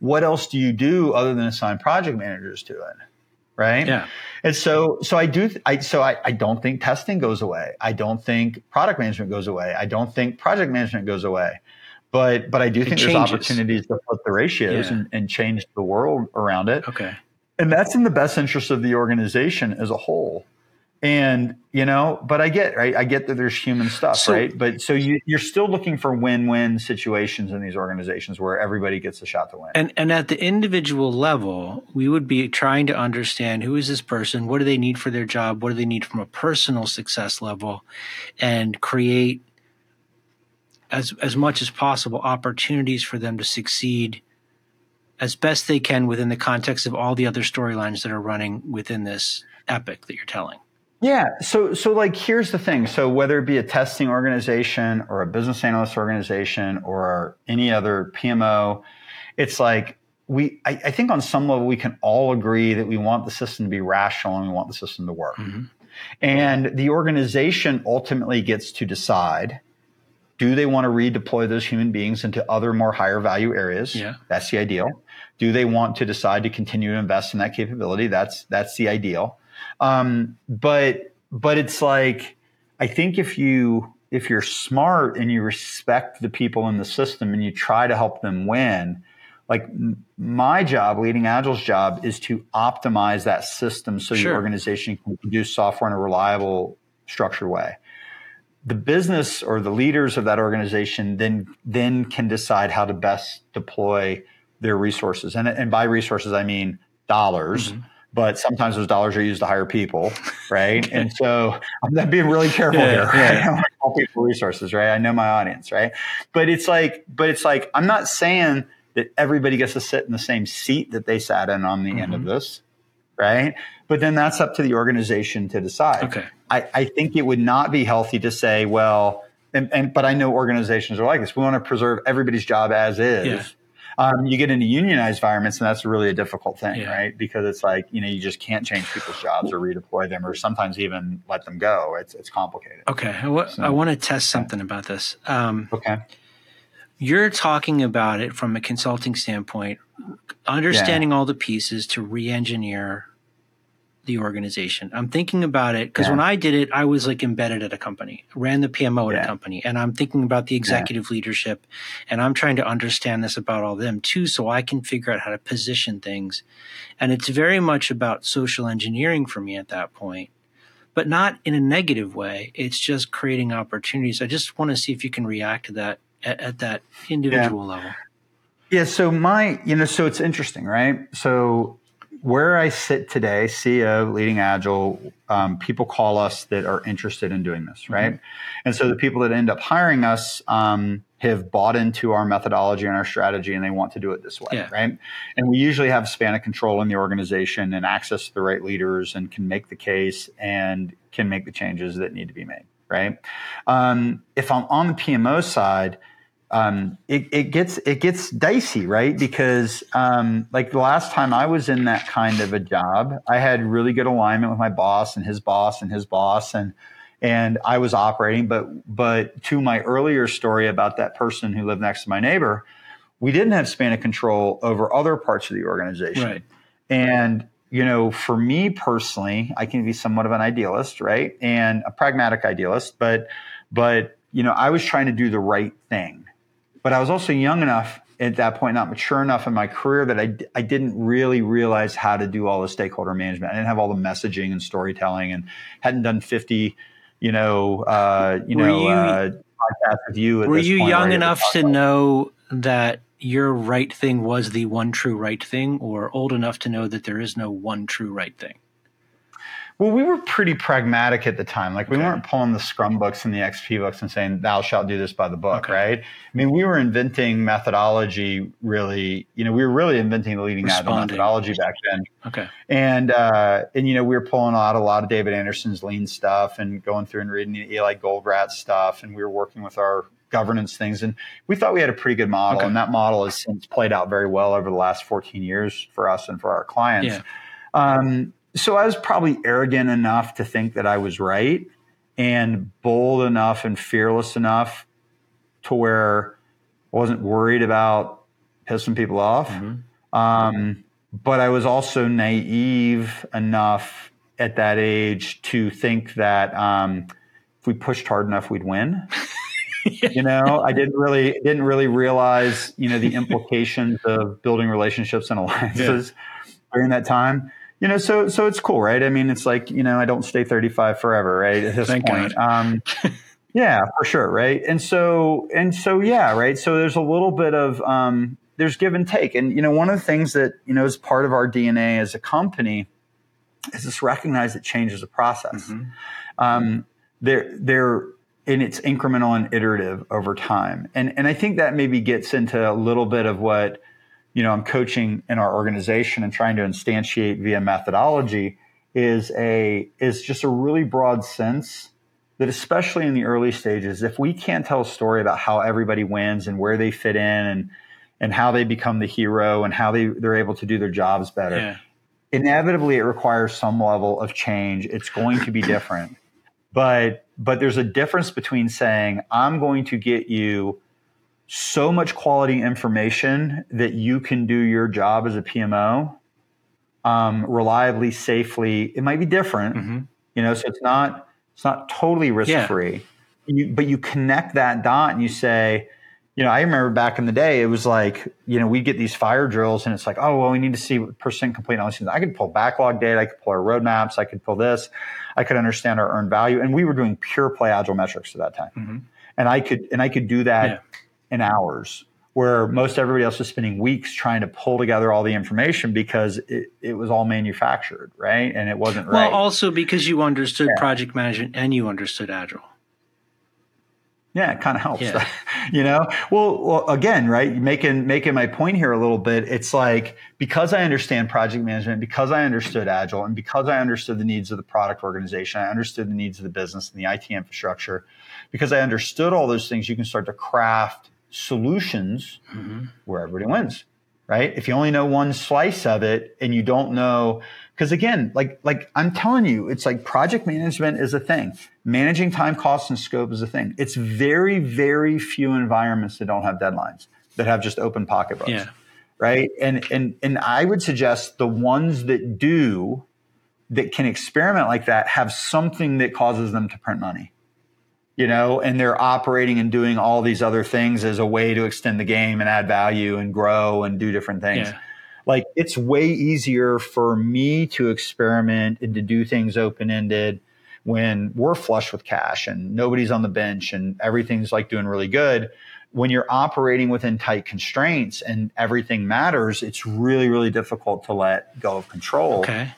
what else do you do other than assign project managers to it right? Yeah. And so, so I do, I, so I, I don't think testing goes away. I don't think product management goes away. I don't think project management goes away. But, but I do it think changes. there's opportunities to flip the ratios yeah. and, and change the world around it. Okay. And that's in the best interest of the organization as a whole. And you know, but I get right. I get that there's human stuff, so, right? But so you, you're still looking for win-win situations in these organizations where everybody gets a shot to win. And and at the individual level, we would be trying to understand who is this person, what do they need for their job, what do they need from a personal success level, and create as as much as possible opportunities for them to succeed as best they can within the context of all the other storylines that are running within this epic that you're telling. Yeah. So, so like, here's the thing. So whether it be a testing organization or a business analyst organization or any other PMO, it's like we, I, I think on some level we can all agree that we want the system to be rational and we want the system to work. Mm-hmm. And the organization ultimately gets to decide do they want to redeploy those human beings into other more higher value areas? Yeah. That's the ideal. Do they want to decide to continue to invest in that capability? That's that's the ideal. Um, but but it's like I think if you if you're smart and you respect the people in the system and you try to help them win, like my job, leading Agile's job, is to optimize that system so sure. your organization can produce software in a reliable, structured way. The business or the leaders of that organization then then can decide how to best deploy their resources, and and by resources I mean dollars. Mm-hmm but sometimes those dollars are used to hire people, right? and so I'm being really careful yeah, here. Right? Yeah. I people resources, right? I know my audience, right? But it's like, but it's like I'm not saying that everybody gets to sit in the same seat that they sat in on the mm-hmm. end of mm-hmm. this, right? But then that's up to the organization to decide. Okay. I, I think it would not be healthy to say, well, and, and but I know organizations are like this. We want to preserve everybody's job as is. Yeah um, you get into unionized environments, and that's really a difficult thing, yeah. right? Because it's like you know you just can't change people's jobs or redeploy them, or sometimes even let them go. It's it's complicated. Okay, I, w- so, I want to test something about this. Um, okay, you're talking about it from a consulting standpoint, understanding yeah. all the pieces to re-engineer the organization. I'm thinking about it because yeah. when I did it, I was like embedded at a company, ran the PMO at yeah. a company, and I'm thinking about the executive yeah. leadership, and I'm trying to understand this about all them too, so I can figure out how to position things. And it's very much about social engineering for me at that point, but not in a negative way. It's just creating opportunities. I just want to see if you can react to that at, at that individual level. Yeah. So my, you know, so it's interesting, right? So where I sit today, CEO, leading Agile, um, people call us that are interested in doing this, right? Mm-hmm. And so the people that end up hiring us um, have bought into our methodology and our strategy, and they want to do it this way, yeah. right? And we usually have span of control in the organization and access to the right leaders, and can make the case and can make the changes that need to be made, right? Um, if I'm on the PMO side um, it, it, gets it gets dicey, right? Because um, like the last time I was in that kind of a job, I had really good alignment with my boss and his boss and his boss, and and I was operating. But but to my earlier story about that person who lived next to my neighbor, we didn't have span of control over other parts of the organization, right. and you know, for me personally, I can be somewhat of an idealist, right, and a pragmatic idealist, but but you know, I was trying to do the right thing but I was also young enough at that point, not mature enough in my career that I, I didn't really realize how to do all the stakeholder management. I didn't have all the messaging and storytelling and hadn't done 50, you know, uh, you were know, you, uh, podcasts with you. were you young enough to know that your right thing was the one true right thing, or old enough to know that there is no one true right thing? Well, we were pretty pragmatic at the time. Like we okay. weren't pulling the Scrum books and the XP books and saying, "Thou shalt do this by the book," okay. right? I mean, we were inventing methodology. Really, you know, we were really inventing the leading edge methodology back then. Okay. And uh, and you know, we were pulling out a lot of David Anderson's lean stuff and going through and reading Eli Goldratt stuff, and we were working with our governance things, and we thought we had a pretty good model, okay. and that model has since played out very well over the last 14 years for us and for our clients. Yeah. Um, so I was probably arrogant enough to think that I was right and bold enough and fearless enough to where I wasn't worried about pissing people off. Mm-hmm. Um, but I was also naive enough at that age to think that um, if we pushed hard enough, we'd win. you know, I didn't really didn't really realize you know the implications of building relationships and alliances yeah. during that time you know, so so it's cool, right? I mean, it's like you know, I don't stay 35 forever, right? At this Thank point, um, yeah, for sure, right? And so and so, yeah, right. So there's a little bit of um, there's give and take, and you know, one of the things that you know is part of our DNA as a company is this recognize that change is a process. Mm-hmm. Um, there, there and it's incremental and iterative over time. And and I think that maybe gets into a little bit of what you know, I'm coaching in our organization and trying to instantiate via methodology is a is just a really broad sense that especially in the early stages, if we can't tell a story about how everybody wins and where they fit in and and how they become the hero and how they, they're able to do their jobs better, yeah. inevitably it requires some level of change. It's going to be different. But but there's a difference between saying, I'm going to get you so much quality information that you can do your job as a PMO um, reliably, safely. It might be different, mm-hmm. you know, so it's not it's not totally risk free. Yeah. but you connect that dot and you say, you know, I remember back in the day, it was like, you know, we'd get these fire drills and it's like, oh, well, we need to see percent complete. I could pull backlog data, I could pull our roadmaps, I could pull this, I could understand our earned value. And we were doing pure play agile metrics at that time. Mm-hmm. And I could, and I could do that yeah in hours where most everybody else was spending weeks trying to pull together all the information because it, it was all manufactured, right? And it wasn't well, right. Well, also because you understood yeah. project management and you understood Agile. Yeah, it kind of helps, yeah. you know. Well, well, again, right? Making making my point here a little bit. It's like because I understand project management, because I understood Agile, and because I understood the needs of the product organization, I understood the needs of the business and the IT infrastructure. Because I understood all those things, you can start to craft solutions mm-hmm. where everybody wins, right? If you only know one slice of it and you don't know, because again, like like I'm telling you, it's like project management is a thing. Managing time, cost, and scope is a thing. It's very, very few environments that don't have deadlines, that have just open pocketbooks. Yeah. Right. And and and I would suggest the ones that do that can experiment like that have something that causes them to print money you know, and they're operating and doing all these other things as a way to extend the game and add value and grow and do different things. Yeah. Like it's way easier for me to experiment and to do things open ended when we're flush with cash and nobody's on the bench and everything's like doing really good. When you're operating within tight constraints and everything matters, it's really, really difficult to let go of control okay.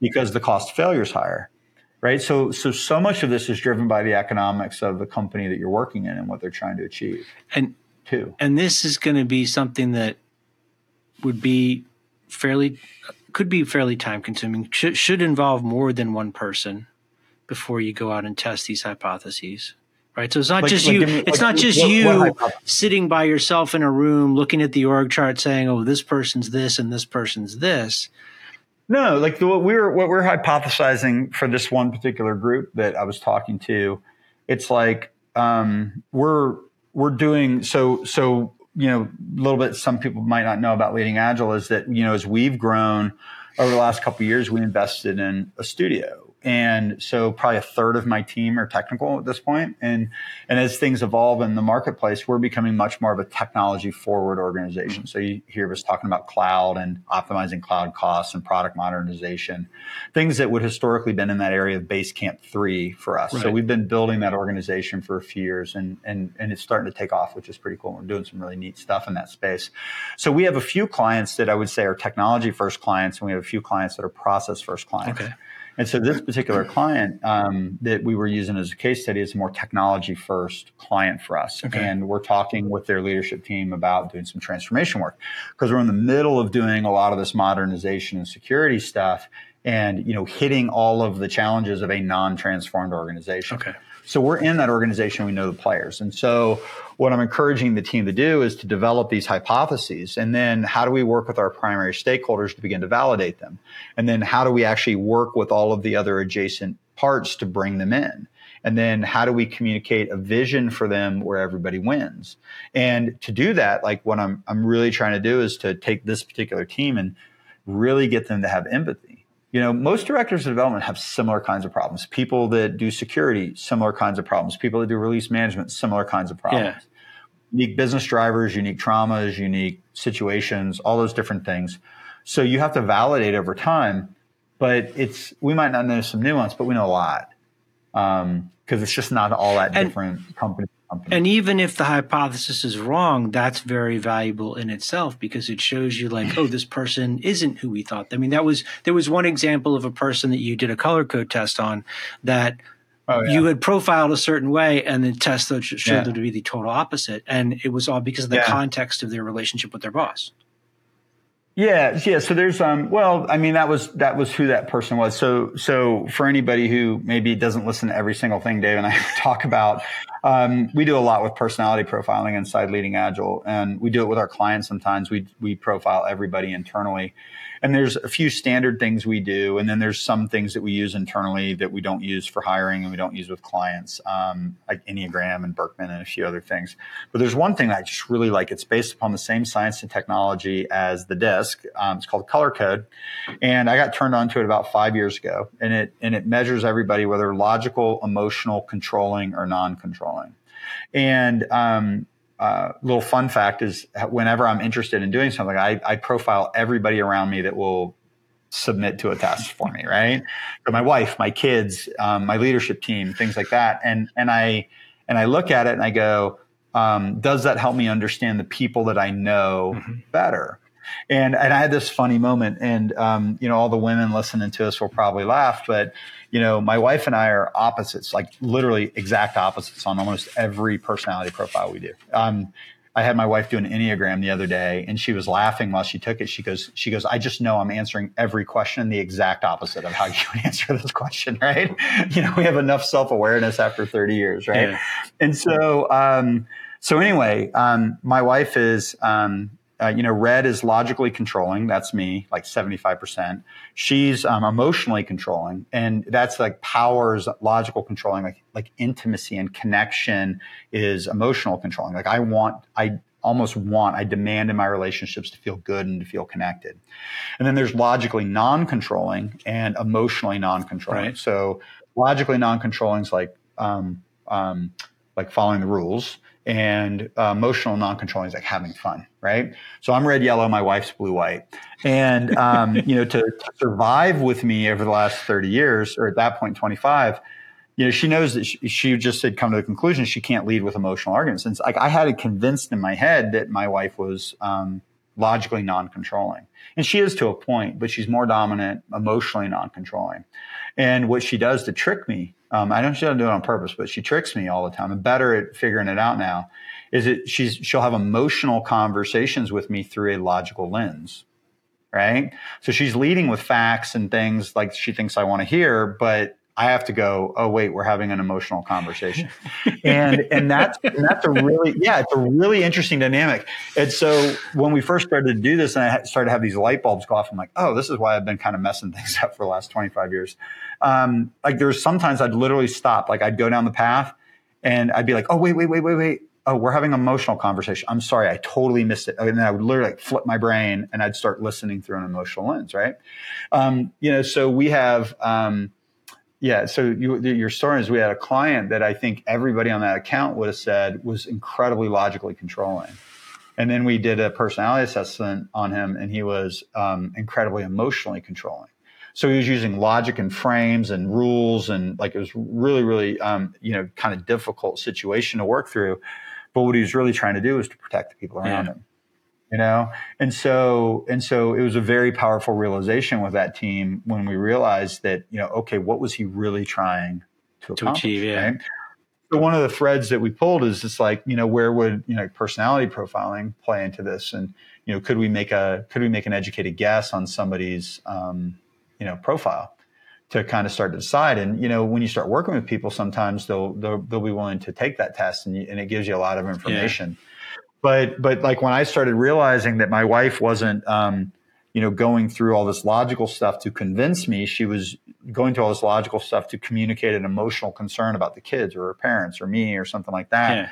because the cost of failure is higher right? So, so so much of this is driven by the economics of the company that you're working in and what they're trying to achieve. And too, and this is going to be something that would be fairly could be fairly time consuming. Should should involve more than one person before you go out and test these hypotheses. Right. So it's not like, just like, you, me, it's like, not just what, you what sitting by yourself in a room looking at the org chart saying, oh, this person's this and this person's this no, like the, what we're what we're hypothesizing for this one particular group that I was talking to, it's like um, we're we're doing so so you know a little bit. Some people might not know about leading agile is that you know as we've grown over the last couple years, we invested in a studio and so probably a third of my team are technical at this. And and as things evolve in the marketplace, we're becoming much more of a technology forward organization. So you hear us talking about cloud and optimizing cloud costs and product modernization, things that would historically been in that area of base camp three for us. Right. So we've been building that organization for a few years, and and and it's starting to take off, which is pretty cool. We're doing some really neat stuff in that space. So we have a few clients that I would say are technology first clients, and we have a few clients that are process first clients. Okay. And so this particular client um, that we were using as a case study is a more technology first client for us. Okay. And we're talking with their leadership team about doing some transformation work because we're in the middle of doing a lot of this modernization and security stuff and, you know, hitting all of the challenges of a non-transformed organization. Okay. So we're in that organization. We know the players. And so what I'm encouraging the team to do is to develop these hypotheses. And then how do we work with our primary stakeholders to begin to validate them? And then how do we actually work with all of the other adjacent parts to bring them in? And then how do we communicate a vision for them where everybody wins? And to do that, like what I'm, I'm really trying to do is to take this particular team and really get them to have empathy you know, most directors of development have similar kinds of problems. People that do security, similar kinds of problems. People that do release management, similar kinds of problems. Yeah. Unique business drivers, unique traumas, unique situations, all those different things. So you have to validate over time, but it's we might not know some nuance, but we know a lot because um, it's just not all that and, different company company. And even if the hypothesis is wrong, that's very valuable in itself because it shows you like, oh, this person isn't who we thought. I mean, that was there was one example of a person that you did a color code test on that oh, yeah. you had profiled a certain way and the test showed yeah. them to be the total opposite. And it was all because of the yeah. context of their relationship with their boss. Yeah, yeah. So there's um. Well, I mean, that was that was who that person was. So so for anybody who maybe doesn't listen to every single thing Dave and I talk about, um, we do a lot with personality profiling inside Leading Agile, and we do it with our clients. Sometimes we we profile everybody internally, and there's a few standard things we do, and then there's some things that we use internally that we don't use for hiring and we don't use with clients, um, like Enneagram and Birkman and a few other things. But there's one thing I just really like. It's based upon the same science and technology as the DISC. Um, it's called Color Code, and I got turned on to it about five years ago, and it and it measures everybody whether logical, emotional, controlling, or non-controlling. And um, uh, little fun fact is whenever I'm interested in doing something, I, I, profile everybody around me that will submit to a test for me, right? So my wife, my kids, um, my leadership team, things like that. And, and I, and I look at it and I go, um, does that help me understand the people that I know mm-hmm. better? And, and I had this funny moment and, um, you know, all the women listening to us will probably laugh, but you know, my wife and I are opposites, like literally exact opposites on almost every personality profile we do. Um, I had my wife do an Enneagram the other day and she was laughing while she took it. She goes, she goes, I just know I'm answering every question the exact opposite of how you would answer this question, right? You know, we have enough self-awareness after 30 years, right? Yeah. And so, um, so anyway, um, my wife is, um, uh, you know, red is logically controlling. That's me, like 75%. She's um, emotionally controlling. And that's like powers logical controlling, like, like intimacy and connection is emotional controlling. Like I want, I almost want, I demand in my relationships to feel good and to feel connected. And then there's logically non-controlling and emotionally non-controlling. Right. So logically non-controlling is like, um, um, like following the rules and uh, emotional non-controlling is like having fun, right? So I'm red, yellow. My wife's blue, white, and um, you know to, to, survive with me over the last 30 years, or at that point 25. You know, she knows that she, she, just had come to the conclusion she can't lead with emotional arguments. And like I had it convinced in my head that my wife was um, logically non-controlling, and she is to a point, but she's more dominant, emotionally non-controlling. And what she does to trick me um, I know she doesn't do it on purpose, but she tricks me all the time. I'm better at figuring it out now. Is it she's she'll have emotional conversations with me through a logical lens, right? So she's leading with facts and things like she thinks I want to hear, but I have to go, oh wait, we're having an emotional conversation. and and that's and that's a really yeah, it's a really interesting dynamic. And so when we first started to do this and I started to have these light bulbs go off, I'm like, oh, this is why I've been kind of messing things up for the last 25 years. Um, like there's sometimes I'd literally stop, like I'd go down the path and I'd be like, oh wait, wait, wait, wait, wait. Oh, we're having an emotional conversation. I'm sorry, I totally missed it. And then I would literally like flip my brain and I'd start listening through an emotional lens, right? Um, you know, so we have um, yeah. So you, your story is we had a client that I think everybody on that account would have said was incredibly logically controlling. And then we did a personality assessment on him, and he was um, incredibly emotionally controlling. So he was using logic and frames and rules, and like it was really, really, um, you know, kind of difficult situation to work through. But what he was really trying to do was to protect the people around yeah. him you know? And so and so it was a very powerful realization with that team when we realized that you know okay what was he really trying to, to achieve yeah. right? so one of the threads that we pulled is it's like you know where would you know personality profiling play into this? And you know could we make a could we make an educated guess on somebody's um, you know profile to kind of start to decide? And you know when you start working with people sometimes they'll they'll, they'll be willing to take that test and, you, and it gives you a lot of information. yeah but but like when I started realizing that my wife wasn't um, you know going through all this logical stuff to convince me, she was going through all this logical stuff to communicate an emotional concern about the kids or her parents or me or something like that. Yeah.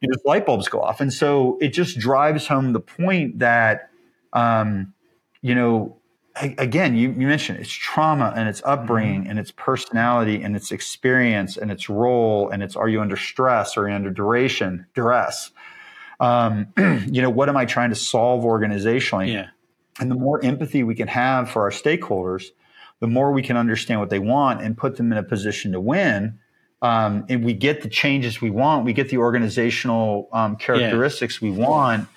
You know, light bulbs go off, and so it just drives home the point that um, you know again, you, you, mentioned it's trauma and it's upbringing mm-hmm. and it's personality and it's experience and it's role and it's are you under stress or under duration duress um, you know, what am I trying to solve organizationally? Yeah. And the more empathy we can have for our stakeholders, the more we can understand what they want and put them in a position to win. Um, and we get the changes we want, we get the organizational um, characteristics yeah. we want,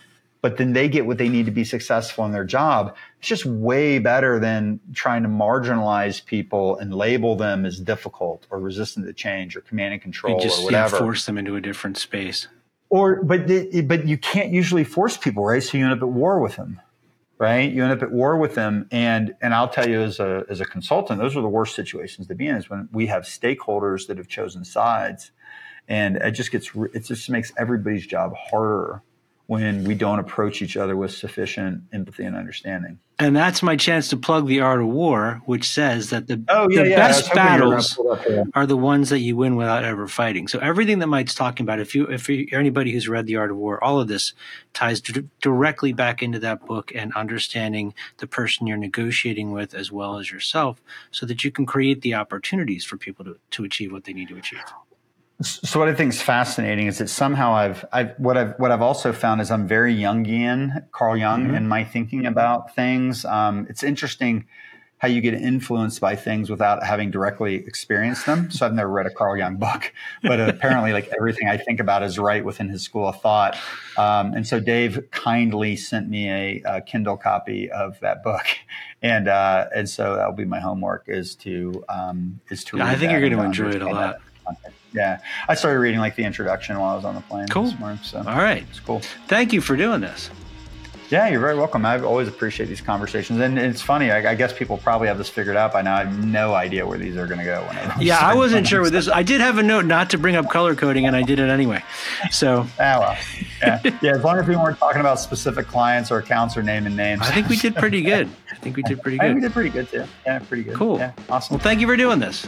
but then they get what they need to be successful in their job. It's just way better than trying to marginalize people and label them as difficult or resistant to change or command and control just, or whatever. Yeah, force them into a different space or but the, but you can't usually force people, right? So you end up at war with them, right? You end up at war with them, and and I'll tell you as a as a consultant, those are the worst situations to be in. Is when we have stakeholders that have chosen sides, and it just gets it just makes everybody's job harder when we don't approach each other with sufficient empathy and understanding. And that's my chance to plug the art of war, which says that the, oh, yeah, the yeah. best battles are the ones that you win without ever fighting. So everything that Mike's talking about, if you if you, anybody who's read the art of war, all of this ties d- directly back into that book and understanding the person you're negotiating with as well as yourself, so that you can create the opportunities for people to, to achieve what they need to achieve. So what I think is fascinating is that somehow I've, I've what I've what I've also found is I'm very Jungian, Carl Jung, mm-hmm. in my thinking about things. Um, it's interesting how you get influenced by things without having directly experienced them. So I've never read a Carl Jung book, but apparently, like everything I think about is right within his school of thought. Um, and so Dave kindly sent me a, a Kindle copy of that book, and uh, and so that'll be my homework is to um, is to. Yeah, I think you're going to enjoy it a lot. That yeah, I started reading like the introduction while I was on the plane cool. this morning. So all right, it's cool. Thank you for doing this. Yeah, you're very welcome. I always appreciate these conversations, and it's funny. I, I, guess people probably have this figured out by now. I have no idea where these are going to go. yeah, I wasn't sure with this. I did have a note not to bring up color coding, and I did it anyway. So, ah, well, yeah, yeah. As long as we weren't talking about specific clients or accounts or naming names, I think we did pretty good. I think we did pretty good. I think we did pretty good too. Yeah, pretty good. Cool. Yeah, awesome. Well, thank you for doing this.